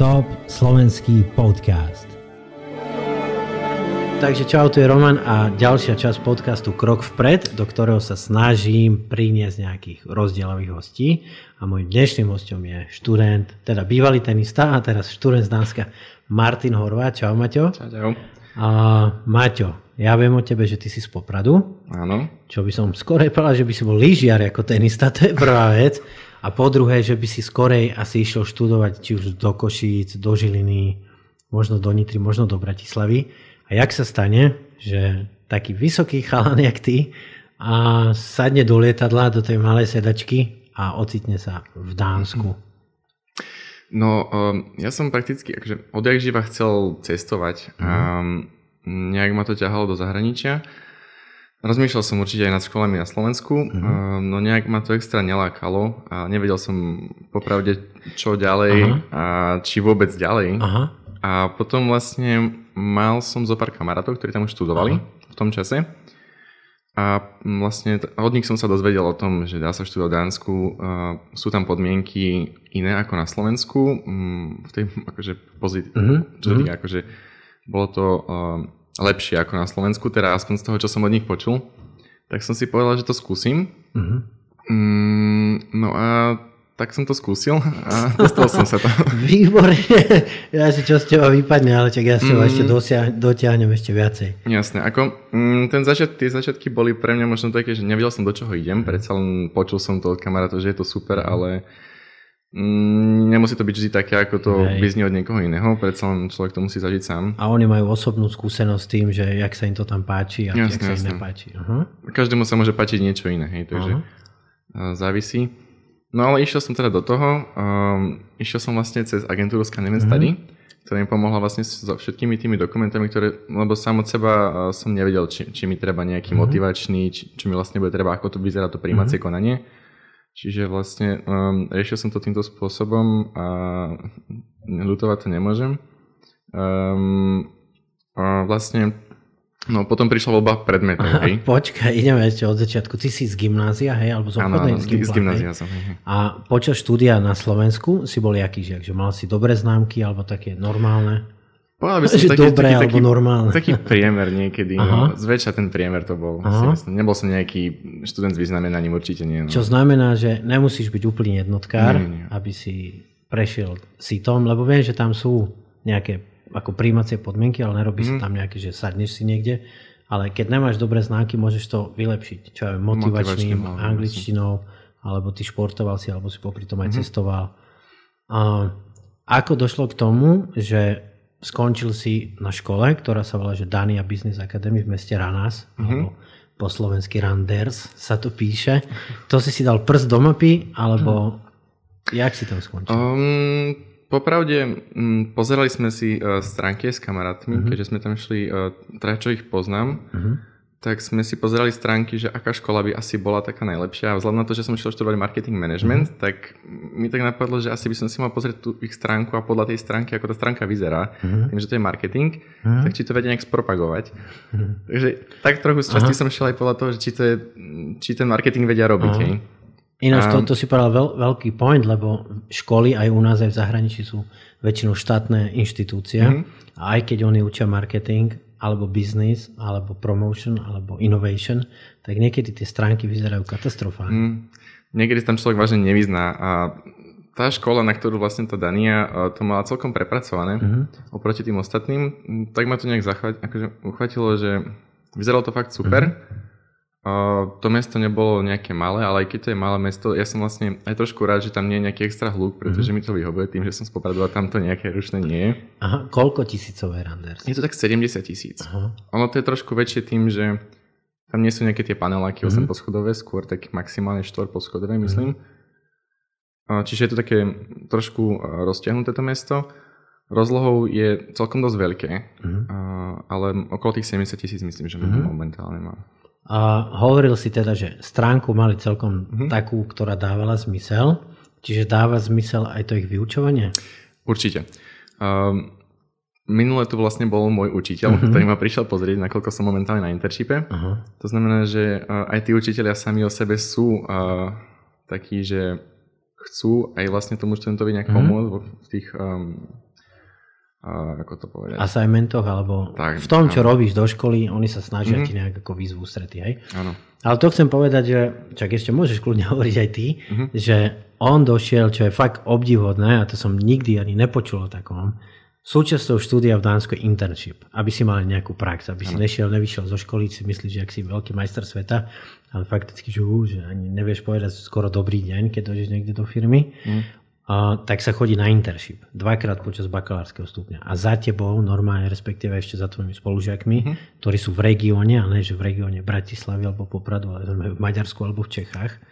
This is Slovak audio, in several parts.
Top slovenský podcast. Takže čau, tu je Roman a ďalšia časť podcastu Krok vpred, do ktorého sa snažím priniesť nejakých rozdielových hostí. A môjim dnešným hostom je študent, teda bývalý tenista a teraz študent z Dánska Martin Horvá. Čau Maťo. Čau, čau. A, Maťo, ja viem o tebe, že ty si z Popradu. Áno. Čo by som skorej povedal, že by si bol lyžiar ako tenista, to je prvá vec. A po druhé, že by si skorej asi išiel študovať či už do Košíc, do Žiliny, možno do Nitry, možno do Bratislavy. A jak sa stane, že taký vysoký chalan jak ty a sadne do lietadla, do tej malej sedačky a ocitne sa v Dánsku? No, um, ja som prakticky akože odjak živa chcel cestovať a um, nejak ma to ťahalo do zahraničia. Rozmýšľal som určite aj nad školami na Slovensku, Mhm. um, no nejak ma to extra nelákalo a nevedel som popravde čo ďalej a či vôbec ďalej. Aha, A potom vlastne mal som zo pár kamarátov, ktorí tam už študovali v tom čase. A vlastne od nich som sa dozvedel o tom, že dá sa študovať v Dánsku. Sú tam podmienky iné ako na Slovensku. Um, v tej akože pozit- Mhm, čo týka, akože bolo to uh, lepšie ako na Slovensku, teda aspoň z toho, čo som od nich počul. Tak som si povedal, že to skúsim. mhm. Mm, no a tak som to skúsil a dostal som sa to. Výborne. Ja si čo z teba vypadne, ale čak ja z teba Mm. ešte dosia- dotiahnem ešte viacej. Jasné, ako mm, ten začiat, tie začiatky boli pre mňa možno také, že nevedel som do čoho idem, predsa len počul som to od kamarátov, že je to super, ale nemusí to byť vždy také, ako to Hej. vyznie od niekoho iného, predsa len človek to musí zažiť sám. A oni majú osobnú skúsenosť s tým, že jak sa im to tam páči a jak Jasné, sa im nepáči. Aha. Každému sa môže páčiť niečo iné, hej, takže Aha. uh, závisí. No ale išiel som teda do toho, um, išiel som vlastne cez agentúru Scandinavian Mhm. Study, ktorá mi pomohla vlastne so všetkými tými dokumentami, ktoré, lebo sám od seba som nevedel, či, či mi treba nejaký Mhm. motivačný, či, či mi vlastne bude treba, ako to vyzerá to príjmacie konanie. Čiže vlastne um, riešil som to týmto spôsobom a ľutovať to nemôžem. Um, a vlastne, no potom prišla voľba predmetov, hej. Počkaj, ideme ešte od začiatku. Ty si z gymnázia, hej, alebo z obchodnej áno, z, z gymnázia som. hej. A počas štúdia na Slovensku si bol jaký žiak? Že mal si dobré známky alebo také normálne? Povedal by som Že taký, dobré taký, alebo taký, normálne. taký priemer niekedy. Aha. No. Zväčša ten priemer to bol. Aha. Si. Nebol som nejaký študent s vyznamenaním, určite nie. No. Čo znamená, že nemusíš byť úplný jednotkár, Nie, nie. aby si prešiel sitom, lebo viem, že tam sú nejaké ako príjmacie podmienky, ale nerobí Mhm. sa tam nejaké, že sadneš si niekde. Ale keď nemáš dobré známky, môžeš to vylepšiť. Čo aj motivačným, Motivačným, angličtinou, alebo ty športoval si, alebo si popri tom Mhm. aj cestoval. A ako došlo k tomu, že skončil si na škole, ktorá sa volá že Dania Business Academy v meste Ranas, Mhm. alebo po slovensky Randers sa to píše. To si si dal prst do mapy, alebo jak si tam skončil? Um, popravde, um, pozerali sme si uh, stránky s kamarátmi, Mhm. keďže sme tam šli, uh, teda čo ich poznám, Mhm. Tak sme si pozerali stránky, že aká škola by asi bola taká najlepšia. A vzhľadom na to, že som šiel študovať marketing management, Mhm. tak mi tak napadlo, že asi by som si mal pozrieť tú ich stránku a podľa tej stránky, ako tá stránka vyzerá, Mhm. tým, že to je marketing, Mhm. tak či to vedia nejak spropagovať. Mhm. Takže tak trochu z časti Aha. som šiel aj podľa toho, že či, to je, či ten marketing vedia robiť. Aha. Hej. Ináč to, to si povedal veľ, veľký point, lebo školy aj u nás, aj v zahraničí sú väčšinou štátne inštitúcie Mhm. a aj keď oni učia marketing, alebo business, alebo promotion, alebo innovation, tak niekedy tie stránky vyzerajú katastrofálne. Mm, niekedy tam človek vážne nevyzná a tá škola, na ktorú vlastne tá Dania a, to mala celkom prepracované Mhm. oproti tým ostatným, tak ma to nejak zachva- akože uchvatilo, že vyzeralo to fakt super. Mhm. To mesto nebolo nejaké malé, ale aj keď to je malé mesto, ja som vlastne aj trošku rád, že tam nie je nejaký extra hluk, pretože mi to vyhovuje tým, že som z Popradu a tam to nejaké rušné nie je. Aha, koľko tisícové Randers? Je to tak 70 tisíc. Ono to je trošku väčšie tým, že tam nie sú nejaké tie paneláky Mhm. 8 poschodové, skôr tak maximálne 4 poschodové, myslím. A Čiže je to také trošku a, roztiahnuté to mesto. Rozlohou je celkom dosť veľké, Mhm. a, ale okolo tých 70 tisíc myslím, že Mhm. momentálne má. A hovoril si teda, že stránku mali celkom Mhm. takú, ktorá dávala zmysel. Čiže dáva zmysel aj to ich vyučovanie? Určite. Um, minule tu vlastne bol môj učiteľ, Mhm. ktorý ma prišiel pozrieť, nakoľko som momentálne na interšipe. Aha. To znamená, že uh, aj tí učiteľia sami o sebe sú uh, takí, že chcú aj vlastne tomu študentovi nejak Mhm. pomôcť v tých um, ako to povedať? Assignmentoch, alebo tak, v tom, čo áno. robíš do školy, oni sa snažia mm-hmm. ti nejak ako výzvu strety, hej? Áno. Ale to chcem povedať, že, čak ešte môžeš kľudne hovoriť aj ty, mm-hmm. že on došiel, čo je fakt obdivodné, a to som nikdy ani nepočul o takom, Súčasťou štúdia v Dánsku je internship, aby si mal nejakú prax, aby si nešiel, nevyšiel zo školy, si myslíš, že ak si veľký majster sveta, ale fakticky, že, uh, že ani nevieš povedať skoro dobrý deň, keď dojdeš niekde do firmy, mm. Tak sa chodí na internship dvakrát počas bakalárskeho stupňa. A za tebou, normálne, respektíve ešte za tvojimi spolužiakmi, mm. ktorí sú v regióne, a ne že v regióne Bratislavy alebo Popradu, ale v Maďarsku alebo v Čechách,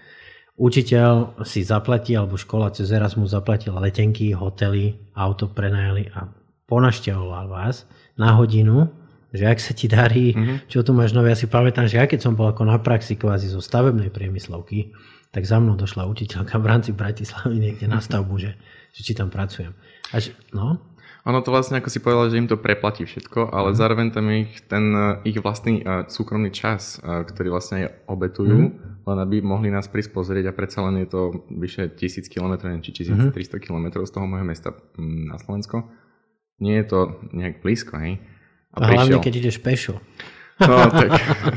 Učiteľ si zaplatí, alebo škola cez Erasmus zaplatila letenky, hotely, auto prenajali a ponašťahoval vás na hodinu, že ak sa ti darí, mm-hmm. čo tu máš nové, ja si pamätám, že ja keď som bol ako na praxi kvázi zo stavebnej priemyslovky, tak za mnou došla učiteľka v rámci Bratislavy niekde na stavbu, že, že či tam pracujem. Až, no, ono to vlastne, ako si povedal, že im to preplatí všetko, ale mm. zároveň tam je ich ten ich vlastný uh, súkromný čas, uh, ktorý vlastne aj obetujú, mm. len aby mohli nás prísť pozrieť a predsa len je to vyše 1000 km, či 1300 mm. km z toho môjho mesta um, na Slovensko. Nie je to nejak blízko, hej? A, a hlavne, keď ideš pešo. No, tak.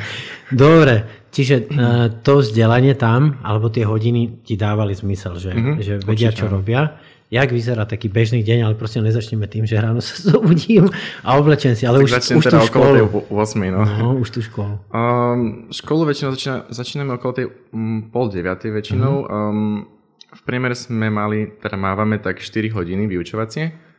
Dobre, čiže uh, to vzdelanie tam, alebo tie hodiny ti dávali zmysel, že, mm-hmm, že vedia, určite. čo robia jak vyzerá taký bežný deň, ale proste nezačneme tým, že ráno sa zobudím a oblečem si, ale tak už, už teda tú školu. okolo tej 8, no. no. už tú školu. Um, školu väčšinou začína, začíname okolo tej um, pol deviatej väčšinou. Mm-hmm. Um, v priemere sme mali, teda mávame tak 4 hodiny vyučovacie.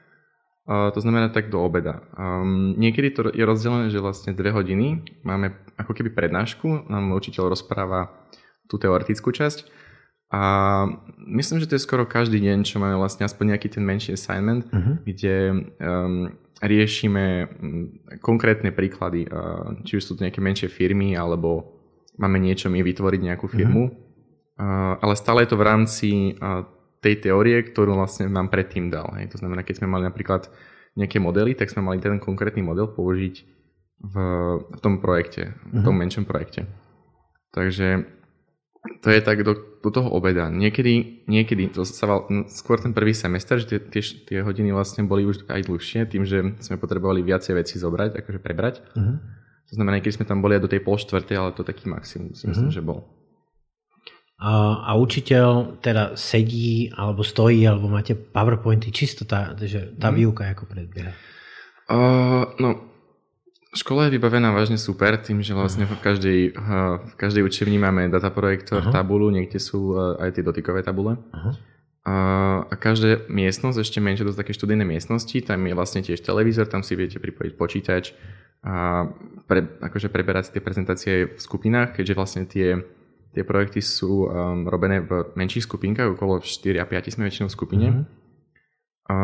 To znamená tak do obeda. Um, niekedy to je rozdelené, že vlastne 2 hodiny máme ako keby prednášku, nám učiteľ rozpráva tú teoretickú časť a myslím, že to je skoro každý deň, čo máme vlastne aspoň nejaký ten menší assignment, uh-huh. kde um, riešime konkrétne príklady, uh, či už sú to nejaké menšie firmy, alebo máme niečo my vytvoriť nejakú firmu. Uh-huh. Uh, ale stále je to v rámci uh, tej teórie, ktorú vlastne nám predtým dal. Hej. To znamená, keď sme mali napríklad nejaké modely, tak sme mali ten konkrétny model použiť v, v tom projekte, v tom uh-huh. menšom projekte. Takže to je tak do, do toho obeda. Niekedy, niekedy to sa val, no, skôr ten prvý semester, že tie, tie, tie hodiny vlastne boli už aj dlhšie, tým, že sme potrebovali viacej veci zobrať, akože prebrať. Uh-huh. To znamená, keď sme tam boli aj do tej pol štvrtej, ale to taký maximum si myslím, uh-huh. že bol. A, a učiteľ teda sedí, alebo stojí, alebo máte PowerPointy, čisto tá, že tá uh-huh. výuka ako predbieha? Uh, no, Škola je vybavená vážne super tým, že vlastne v každej, v každej učebni máme dataprojektor, uh-huh. tabulu, niekde sú e, aj tie dotykové tabule. Uh-huh. A, a každá miestnosť, ešte menšie, to také študijné miestnosti, tam je vlastne tiež televízor, tam si viete pripojiť počítač a pre, akože preberať tie prezentácie v skupinách, keďže vlastne tie, tie projekty sú um, robené v menších skupinkách, okolo 4 a 5 sme väčšinou v skupine. Uh-huh. A,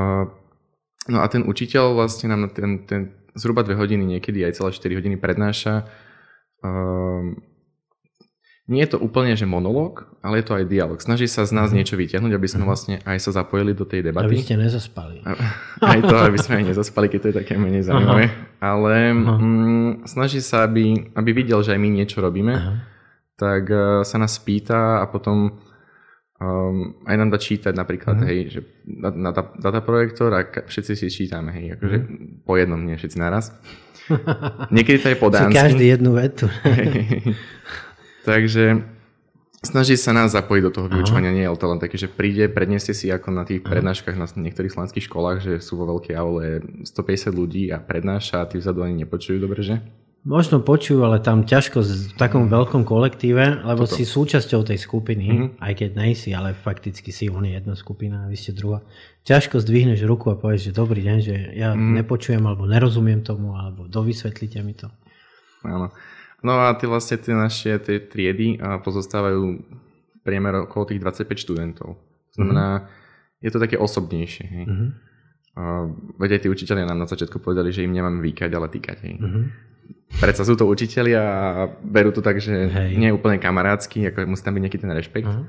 no a ten učiteľ vlastne nám ten, ten zhruba 2 hodiny, niekedy aj celé 4 hodiny prednáša. Um, nie je to úplne, že monológ, ale je to aj dialog. Snaží sa z nás mm. niečo vyťahnuť, aby sme mm. vlastne aj sa zapojili do tej debaty. Aby ste nezaspali. Aj to, aby sme aj nezaspali, keď to je také menej zaujímavé. Ale mm, snaží sa, aby, aby videl, že aj my niečo robíme. Aha. Tak uh, sa nás pýta a potom Um, aj nám dá čítať napríklad, mm. hej, že na, na dataprojektor a všetci si čítame, hej, akože mm. po jednom, nie všetci naraz. Niekedy to je po dánsky. každý jednu vetu. Takže snaží sa nás zapojiť do toho vyučovania, nie je to len také, že príde, predniesie si ako na tých prednáškach na niektorých slovenských školách, že sú vo veľkej aule 150 ľudí a prednáša a tí vzadu ani nepočujú dobre, že? Možno počujú, ale tam ťažko v takom veľkom kolektíve, lebo Toto. si súčasťou tej skupiny, mm-hmm. aj keď nejsi, ale fakticky si on je jedna skupina a vy ste druhá. Ťažko zdvihneš ruku a povieš, že dobrý deň, že ja mm. nepočujem alebo nerozumiem tomu, alebo dovysvetlite mi to. Áno. No a tie vlastne tie naše tie triedy pozostávajú priemer okolo tých 25 študentov. To znamená, mm-hmm. je to také osobnejšie. Hej. Mm-hmm. Uh, veď aj tí učiteľia nám na začiatku povedali, že im nemáme vykať, ale týkať. Hej. Mm-hmm predsa sú to učiteľi a berú to tak, že Hej. nie je úplne kamarádsky, ako musí tam byť nejaký ten rešpekt, uh-huh.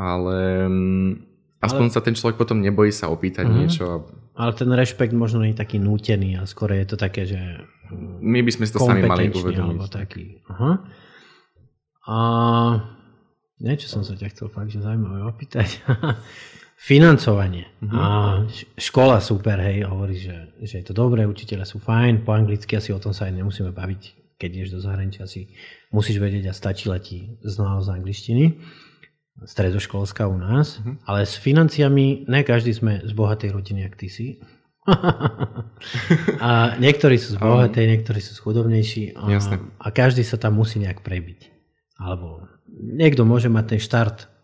ale um, aspoň ale... sa ten človek potom nebojí sa opýtať uh-huh. niečo. Ale ten rešpekt možno nie je taký nútený a skôr je to také, že my by sme si to sami mali uvedomiť. Taký. Uh-huh. A niečo som sa ťa chcel fakt, že zaujímavé opýtať. Financovanie. Uh-huh. A škola super, hej, hovorí, že, že je to dobré, učiteľe sú fajn, po anglicky asi o tom sa aj nemusíme baviť, keď ideš do zahraničia, si musíš vedieť a stačí ti znalosť angličtiny, stredoškolská u nás, uh-huh. ale s financiami, ne každý sme z bohatej rodiny, ak ty si. a niektorí sú z bohatej, niektorí sú z chudobnejší a, a každý sa tam musí nejak prebiť. Alebo niekto môže mať ten štart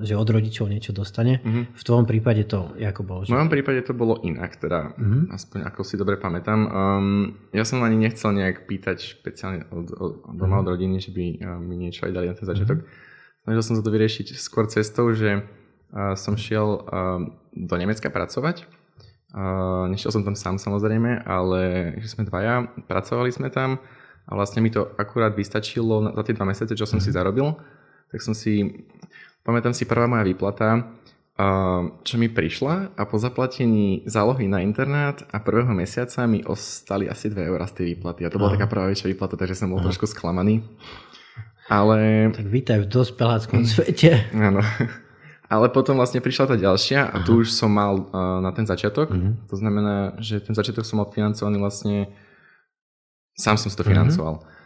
že od rodičov niečo dostane. Uh-huh. V tvojom prípade to ako bolo? Že... V mojom prípade to bolo inak, teda uh-huh. aspoň ako si dobre pamätám. Um, ja som ani nechcel nejak pýtať špeciálne od, od, doma uh-huh. od rodiny, že by uh, mi niečo aj dali na ten začiatok. Uh-huh. Snažil som sa to vyriešiť skôr cestou, že uh, som šiel uh, do Nemecka pracovať. Uh, nešiel som tam sám samozrejme, ale že sme dvaja, pracovali sme tam a vlastne mi to akurát vystačilo za tie dva mesiace, čo som uh-huh. si zarobil. Tak som si Pamätám si prvá moja výplata, čo mi prišla a po zaplatení zálohy na internát a prvého mesiaca mi ostali asi 2 eurá z tej výplaty. A to bola Aha. taká prvá väčšia výplata, takže som bol Aha. trošku sklamaný. Ale... Tak vítaj v dospeláckom svete. Áno. Ale potom vlastne prišla tá ďalšia a Aha. tu už som mal uh, na ten začiatok. Uh-huh. To znamená, že ten začiatok som mal financovaný vlastne sám som si to financoval. Uh-huh.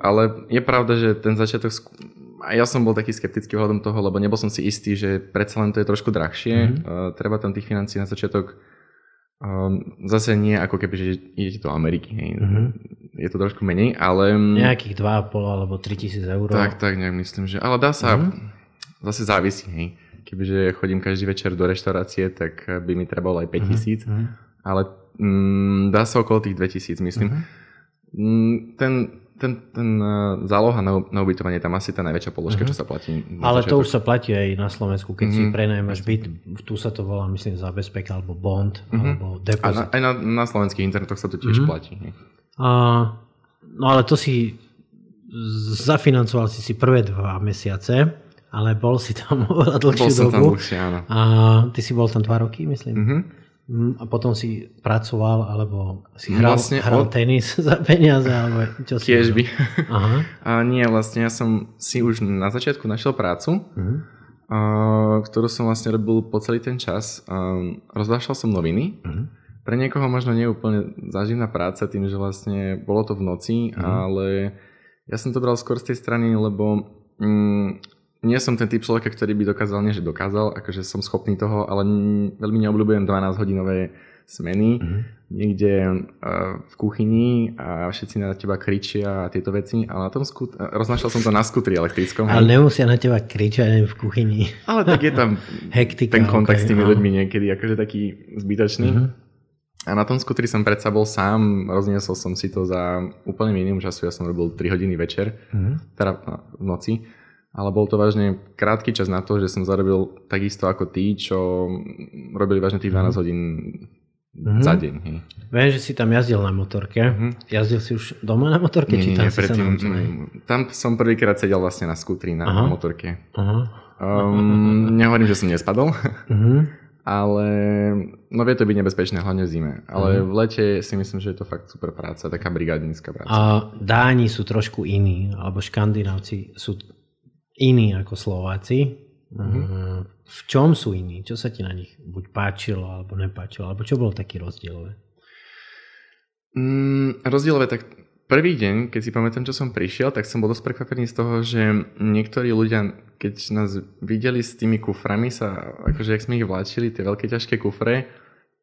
Ale je pravda, že ten začiatok a ja som bol taký skeptický ohľadom toho, lebo nebol som si istý, že predsa len to je trošku drahšie. Mm-hmm. Treba tam tých financí na začiatok um, zase nie ako keby, že idete do Ameriky. Hej. Mm-hmm. Je to trošku menej, ale... Nejakých 2,5 alebo 3 tisíc eur. Tak, tak, nejak myslím, že... Ale dá sa... Mm-hmm. Zase závisí, hej. Kebyže chodím každý večer do reštaurácie, tak by mi trebalo aj 5 mhm, tisíc. Mm-hmm. Ale mm, dá sa okolo tých 2 tisíc, myslím. Mm-hmm. Ten ten, ten uh, záloha na, na ubytovanie tam asi tá najväčšia položka, uh-huh. čo sa platí. Ale začiatok. to už sa platí aj na Slovensku, keď uh-huh. si mhm. prenajmaš byt, tu sa to volá, myslím, zábezpek alebo bond, uh-huh. alebo depozit. A na, aj na, na slovenských internetoch sa to tiež uh-huh. platí. A, no ale to si zafinancoval si si prvé dva mesiace, ale bol si tam oveľa dlhšiu bol dobu. Tam dlhšie, áno. A ty si bol tam dva roky, myslím. Uh-huh. Mm, a potom si pracoval, alebo si hral, vlastne hral od... tenis za peniaze, alebo čo si Tiež by. Aha. A nie, vlastne ja som si už na začiatku našiel prácu, uh-huh. a, ktorú som vlastne robil po celý ten čas. A, rozvášal som noviny. Uh-huh. Pre niekoho možno nie je úplne záživná práca tým, že vlastne bolo to v noci, uh-huh. ale ja som to bral skôr z tej strany, lebo mm, nie som ten typ človeka, ktorý by dokázal, nie že dokázal, akože som schopný toho, ale veľmi neobľúbujem 12-hodinové smeny mm-hmm. niekde uh, v kuchyni a všetci na teba kričia a tieto veci, ale na tom skut- roznašal som to na skutri elektrickom. Ale nemusia na teba kričať v kuchyni. Ale tak je tam Hektika, ten kontakt okay, s tými no. ľuďmi niekedy akože taký zbytočný. Mm-hmm. A na tom skutri som predsa bol sám, rozniesol som si to za úplne minimum času, ja som robil 3 hodiny večer, mm-hmm. teda v noci ale bol to vážne krátky čas na to, že som zarobil takisto ako tí, čo robili vážne tých 12 hodín mm-hmm. za deň. Hej. Viem, že si tam jazdil na motorke. Mm-hmm. Jazdil si už doma na motorke? Nie, či tam nie, predtým, mm, tam som prvýkrát sedel vlastne na skútri na, na motorke. Aha. Um, nehovorím, že som nespadol, mm-hmm. ale no vie to byť nebezpečné, hlavne v zime. Ale mm-hmm. v lete si myslím, že je to fakt super práca, taká brigádnická práca. A Dáni sú trošku iní, alebo Škandinávci sú iní ako Slováci. Mm-hmm. V čom sú iní? Čo sa ti na nich buď páčilo, alebo nepáčilo? Alebo čo bolo taký rozdielové? Mm, rozdielové, tak prvý deň, keď si pamätám, čo som prišiel, tak som bol dosť prekvapený z toho, že niektorí ľudia, keď nás videli s tými kuframi, sa, akože ak sme ich vláčili, tie veľké ťažké kufre,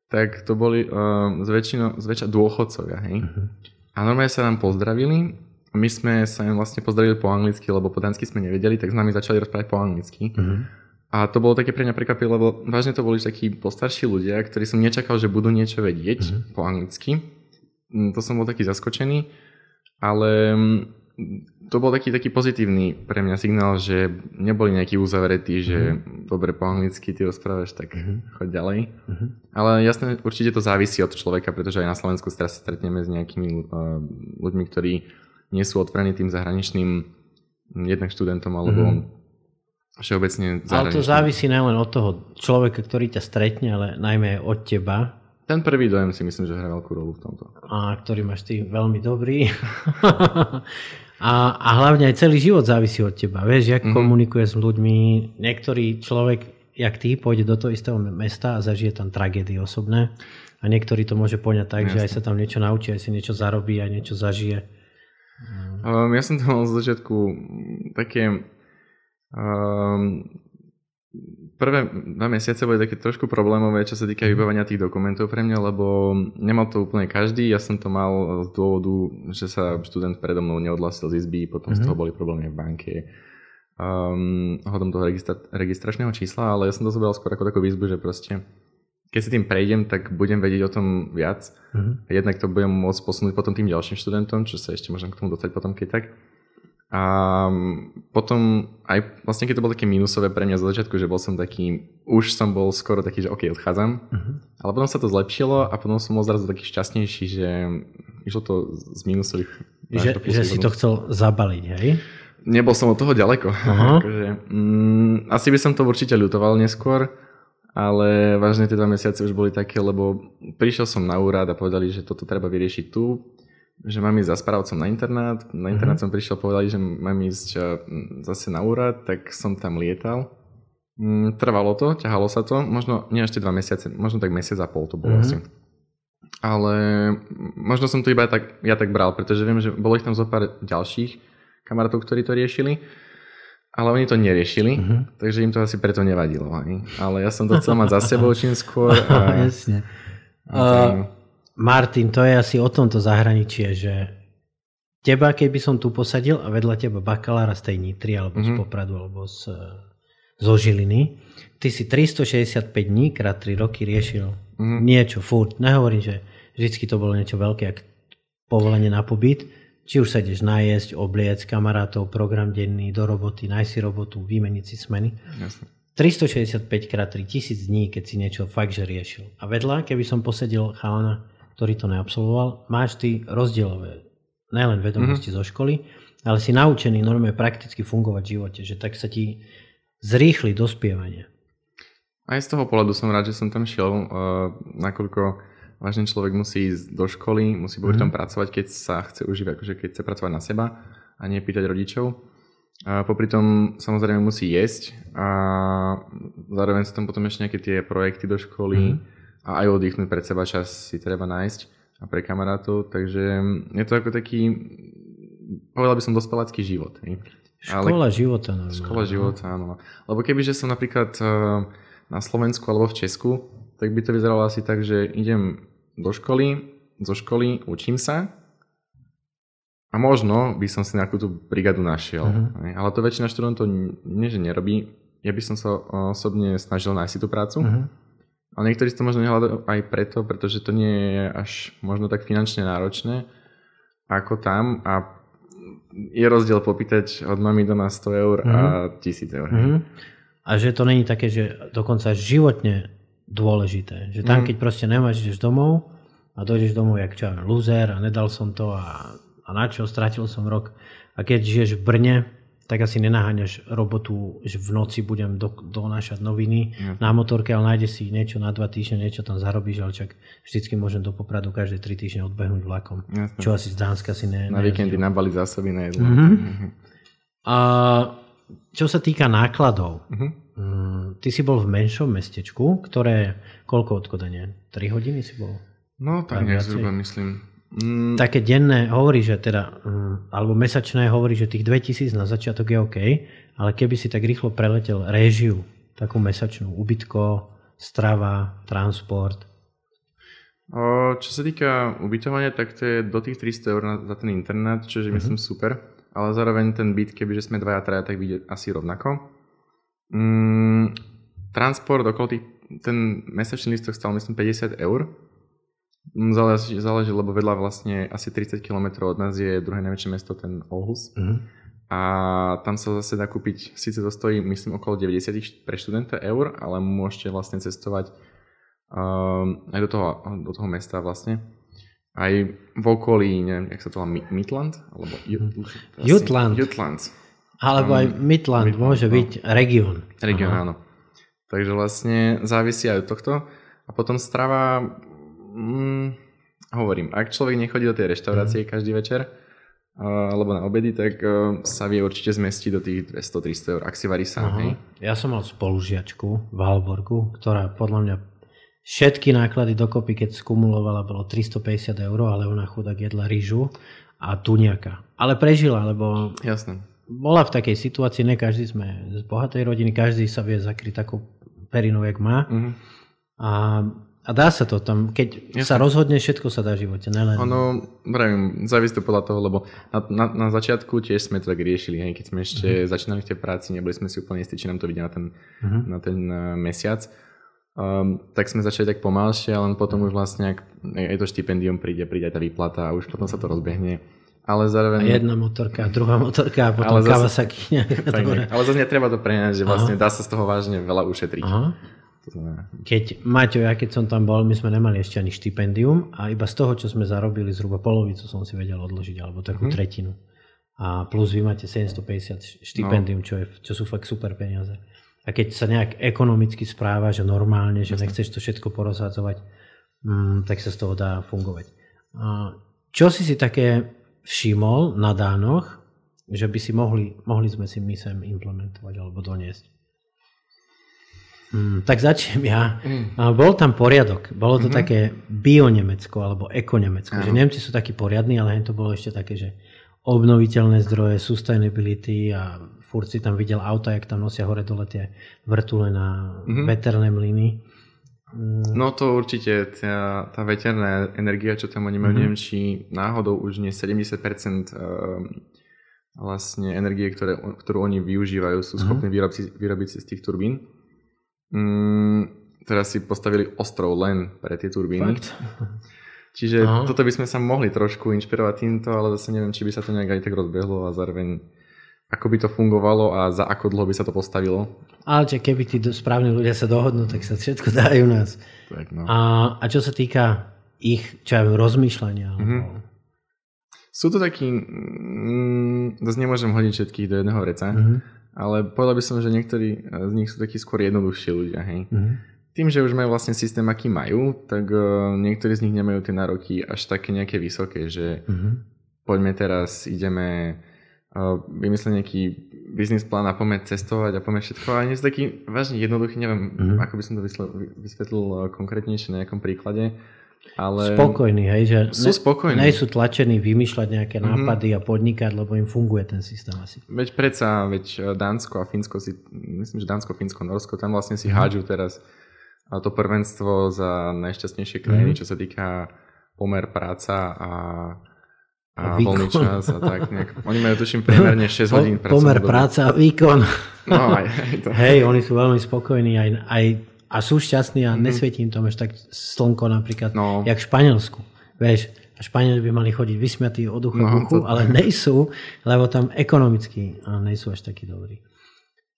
tak to boli uh, zväčšina, zväčša dôchodcovia, hej. Uh-huh. A normálne sa nám pozdravili my sme sa im vlastne pozdravili po anglicky, lebo po dánsky sme nevedeli, tak s nami začali rozprávať po anglicky. Mm-hmm. A to bolo také pre mňa prekvapivé, lebo vážne to boli takí postarší ľudia, ktorí som nečakal, že budú niečo vedieť mm-hmm. po anglicky. Mm, to som bol taký zaskočený, ale mm, to bol taký, taký pozitívny pre mňa signál, že neboli nejakí uzavretí, že mm-hmm. dobre po anglicky ty rozprávaš, tak mm-hmm. choď ďalej. Mm-hmm. Ale jasne, určite to závisí od človeka, pretože aj na Slovensku sa stretneme s nejakými uh, ľuďmi, ktorí nie sú otvorení tým zahraničným jednak študentom alebo mm. všeobecne zahraničným. Ale to závisí najlen od toho človeka, ktorý ťa stretne, ale najmä aj od teba. Ten prvý dojem si myslím, že hrá veľkú rolu v tomto. A ktorý máš ty veľmi dobrý. a, a hlavne aj celý život závisí od teba. Vieš, jak mm-hmm. komunikuješ s ľuďmi. Niektorý človek jak ty, pôjde do toho istého mesta a zažije tam tragédie osobné. A niektorý to môže poňať tak, Jasne. že aj sa tam niečo naučí, aj si niečo zarobí, aj niečo zažije. Um, ja som to mal z začiatku také um, prvé dva mesiace boli také trošku problémové, čo sa týka mhm. vybavenia tých dokumentov pre mňa, lebo nemal to úplne každý. Ja som to mal z dôvodu, že sa študent predo mnou neodhlasil z izby, potom mm-hmm. z toho mhm. boli problémy v banke. Um, hodom toho registra- registračného čísla, ale ja som to zobral skôr ako takú výzbu, že proste keď si tým prejdem, tak budem vedieť o tom viac. Mm-hmm. Jednak to budem môcť posunúť potom tým ďalším študentom, čo sa ešte môžem k tomu dostať potom keď tak. A potom aj vlastne keď to bolo také minusové pre mňa z začiatku, že bol som taký, už som bol skoro taký, že OK, odchádzam. Uh-huh. Ale potom sa to zlepšilo a potom som bol zrazu taký šťastnejší, že išlo to z minusových. Že, že si to chcel zabaliť, hej? Nebol som od toho ďaleko. Uh-huh. akože, mm, asi by som to určite ľutoval neskôr, ale vážne tie dva mesiace už boli také, lebo prišiel som na úrad a povedali, že toto treba vyriešiť tu že mám ísť za správcom na internát. Na internát mm-hmm. som prišiel, povedali, že mám ísť eh, zase na úrad, tak som tam lietal. Mm, trvalo to, ťahalo sa to, možno nie ešte dva mesiace, možno tak mesiac a pol to bolo mm-hmm. asi. Ale možno som to iba tak, ja tak bral, pretože viem, že bolo ich tam zo pár ďalších kamarátov, ktorí to riešili, ale oni to neriešili, mm-hmm. takže im to asi preto nevadilo. Ani. Ale ja som to chcel mať za sebou čím skôr. A, Jasne. A, Martin, to je asi o tomto zahraničie, že teba, keby som tu posadil a vedľa teba bakalára z tej Nitry, alebo mm-hmm. z mhm. Popradu, alebo z, zo Žiliny, ty si 365 dní krát 3 roky riešil mm-hmm. niečo, furt. Nehovorím, že vždycky to bolo niečo veľké, ako povolenie na pobyt. Či už sa ideš najesť, obliec kamarátov, program denný, do roboty, nájsť si robotu, vymeniť si smeny. Jasne. 365 krát 3000 dní, keď si niečo fakt, že riešil. A vedľa, keby som posedil chalana, ktorý to neabsolvoval, máš ty rozdielové, nielen vedomosti mm-hmm. zo školy, ale si naučený normálne prakticky fungovať v živote, že tak sa ti zrýchli dospievanie. Aj z toho pohľadu som rád, že som tam šiel, uh, nakoľko vážne človek musí ísť do školy, musí mm-hmm. tam pracovať, keď sa chce užívať, akože keď chce pracovať na seba a nie pýtať rodičov. A popri tom samozrejme musí jesť a zároveň sú tam potom ešte nejaké tie projekty do školy, mm-hmm a aj oddychnúť pred seba čas si treba nájsť a pre kamarátov, takže je to ako taký, povedal by som dospelácky život. Hej. Škola Ale, života. Normálne. Škola no. života, áno. Lebo keby, že som napríklad eh, na Slovensku alebo v Česku, tak by to vyzeralo asi tak, že idem do školy, zo školy, učím sa a možno by som si nejakú tú brigádu našiel. Uh-huh. Ale to väčšina študentov nie, že nerobí. Ja by som sa osobne snažil nájsť si tú prácu. Uh-huh ale niektorí si to možno nehľadajú aj preto, pretože to nie je až možno tak finančne náročné ako tam a je rozdiel popýtať od mami doma 100 eur mm-hmm. a 1000 mhm. eur. Mm-hmm. A že to není také, že dokonca životne dôležité. Že tam, mm. keď proste nemáš, ideš domov a dojdeš domov jak čo, loser a nedal som to a, a na čo, stratil som rok. A keď žiješ v Brne, tak asi nenaháňaš robotu, že v noci budem do, donášať noviny Jasne. na motorke, ale nájde si niečo na dva týždne, niečo tam zarobíš, ale čak vždycky môžem do Popradu každé tri týždne odbehnúť vlakom. Jasne. Čo asi z Dánska si ne... Na víkendy nabali zásoby na jedlo. Mm-hmm. A čo sa týka nákladov, mm-hmm. Ty si bol v menšom mestečku, ktoré, koľko odkodanie? 3 hodiny si bol? No, tak, nejak zhruba myslím. Mm. Také denné hovorí, že teda, mm, alebo mesačné hovorí, že tých 2000 na začiatok je OK, ale keby si tak rýchlo preletel réžiu, takú mesačnú, ubytko, strava, transport. O, čo sa týka ubytovania, tak to je do tých 300 eur za ten internát, čo je mm-hmm. myslím super, ale zároveň ten byt, kebyže sme dvaja, traja, tak vyjde asi rovnako. Mm, transport okolo tých, ten mesačný listok stal myslím 50 eur, Mm, záleží, záleží, lebo vedľa vlastne asi 30 km od nás je druhé najväčšie mesto, ten Olhus. Mm-hmm. A tam sa zase dá kúpiť, síce to stojí myslím okolo 90 pre študenta eur, ale môžete vlastne cestovať um, aj do toho, do toho mesta vlastne. Aj v okolí, neviem, jak sa to volá, Midland? Alebo Jutland. Jutland. Alebo aj Midland, Midland môže no. byť región. Región, áno. Takže vlastne závisí aj od tohto. A potom strava mm, hovorím, ak človek nechodí do tej reštaurácie mm. každý večer, alebo na obedy, tak sa vie určite zmestiť do tých 200-300 eur, ak si varí sám. Hej. Ja som mal spolužiačku v Halborgu, ktorá podľa mňa všetky náklady dokopy, keď skumulovala, bolo 350 eur, ale ona chudák jedla rýžu a tuniaka. Ale prežila, lebo Jasné. Bola v takej situácii, ne každý sme z bohatej rodiny, každý sa vie zakryť takou perinou, jak má. Mhm. A a dá sa to tam, keď Jasne. sa rozhodne, všetko sa dá v živote, nelen... Ono, vravím, závisí to podľa toho, lebo na, na, na začiatku tiež sme to tak riešili, hej, keď sme ešte Mhm. uh-huh. začínali v tej práci, neboli sme si úplne istí, či nám to vidia na ten, uh-huh. na ten uh, mesiac. Um, tak sme začali tak pomalšie, ale potom už vlastne, ak aj to štipendium príde, príde aj tá výplata a už potom sa to rozbehne. Ale A zároveň... jedna motorka, druhá motorka a potom Ale zase- Kawasaki. tak, ale zase netreba to preňať, že vlastne dá sa z toho vážne veľa ušetriť. Aha. Keď Maťo, ja keď som tam bol, my sme nemali ešte ani štipendium a iba z toho, čo sme zarobili, zhruba polovicu som si vedel odložiť, alebo takú Mhm. tretinu. A plus vy máte 750 štipendium, čo, je, čo sú fakt super peniaze. A keď sa nejak ekonomicky správa, že normálne, že nechceš to všetko porozhadzovať, mm, tak sa z toho dá fungovať. A čo si si také všimol na dánoch, že by si mohli, mohli sme si my sem implementovať alebo doniesť? Mm, tak začnem ja. A bol tam poriadok. Bolo to mm-hmm. také bio-Nemecko alebo eko-Nemecko. Že Nemci sú takí poriadni, ale to bolo ešte také, že obnoviteľné zdroje, sustainability a furt si tam videl auta, jak tam nosia hore dole tie vrtule na mm-hmm. veterné mlyny. No to určite, tá, tá veterná energia, čo tam oni majú, mm-hmm. neviem, či náhodou už nie 70% um, vlastne energie, ktoré, ktorú oni využívajú, sú schopní mm-hmm. vyrobiť si z tých turbín. Mm, teraz si postavili ostrov len pre tie turbíny. Fakt? Čiže Aha. toto by sme sa mohli trošku inšpirovať týmto, ale zase neviem, či by sa to nejak aj tak rozbehlo a zároveň ako by to fungovalo a za ako dlho by sa to postavilo. Ale že keby tí správni ľudia sa dohodnú, tak sa všetko dajú nás. Tak no. A, a čo sa týka ich, čo aj rozmýšľania. Mhm. Alebo... Sú to takí, mm, zase nemôžem hodiť všetkých do jedného reca, Mhm. ale povedal by som, že niektorí z nich sú takí skôr jednoduchší ľudia, hej. Mhm. Tým, že už majú vlastne systém, aký majú, tak uh, niektorí z nich nemajú tie nároky až také nejaké vysoké, že Mhm. poďme teraz, ideme vymyslieť nejaký biznis plán a poďme cestovať a poďme všetko. A nie sú taký vážne jednoduchý, neviem, Mhm. ako by som to vysvetlil uh, konkrétnejšie na nejakom príklade. Ale Spokojní, hej, že sú spokojní. nie sú tlačení vymýšľať nejaké Mhm. nápady a podnikať, lebo im funguje ten systém asi. Veď predsa, veď uh, Dánsko a Fínsko si, myslím, že Dánsko, Fínsko, Norsko, tam vlastne si hádžu teraz to prvenstvo za najšťastnejšie krajiny, Mhm. čo sa týka pomer práca a, a, výkon. voľný čas a tak nejak. Oni majú tuším priemerne 6 hodín pomer pracovnú dobu. práca a výkon. No aj, aj to. Hej, oni sú veľmi spokojní aj, aj, a sú šťastní a Mhm. nesvietí im tam až tak slnko napríklad, No. jak v Španielsku. Vieš, a Španieli by mali chodiť vysmiatí od ucha No, uchu, to- ale nejsú, lebo tam ekonomicky nejsú až takí dobrí.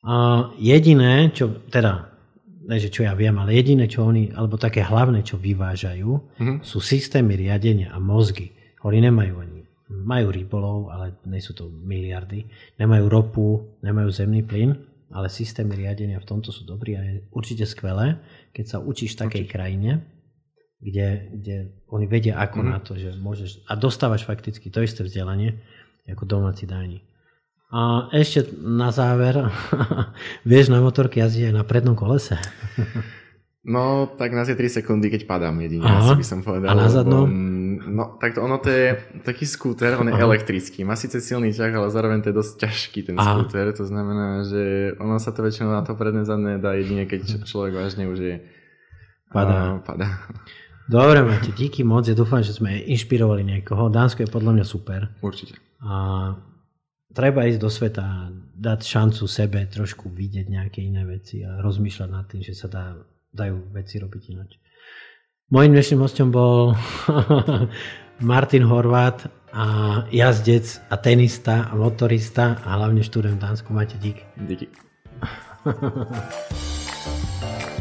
A jediné, čo, teda, ne, že čo ja viem, ale jediné, čo oni, alebo také hlavné, čo vyvážajú, Mhm. sú systémy riadenia a mozgy. Oni nemajú ani, majú rybolov, ale nie sú to miliardy, nemajú ropu, nemajú zemný plyn, ale systémy riadenia v tomto sú dobrí a je určite skvelé, keď sa učíš v takej krajine, kde, kde oni vedia ako Mhm. na to, že môžeš, a dostávaš fakticky to isté vzdelanie ako domáci dáni. A ešte na záver, vieš na motorke jazdiť aj na prednom kolese. No, tak na tie 3 sekundy, keď padám jedine, Aha. asi by som povedal. A na lebo, zadnom? mm, No, tak to, ono to je taký skúter, on je Aha. elektrický. Má síce silný ťah, ale zároveň to je dosť ťažký ten Aha. skúter. To znamená, že ono sa to väčšinou na to predné zadné dá jedine, keď človek vážne už je... Padá. A, padá. Dobre, Mate, díky moc. Ja dúfam, že sme inšpirovali niekoho. Dánsko je podľa mňa super. Určite. A treba ísť do sveta a dať šancu sebe trošku vidieť nejaké iné veci a rozmýšľať nad tým, že sa dá, dajú veci robiť ináč. Mojím dnešným hostom bol Martin Horvát a jazdec a tenista a motorista a hlavne študent v Dánsku. Máte dík. Díky.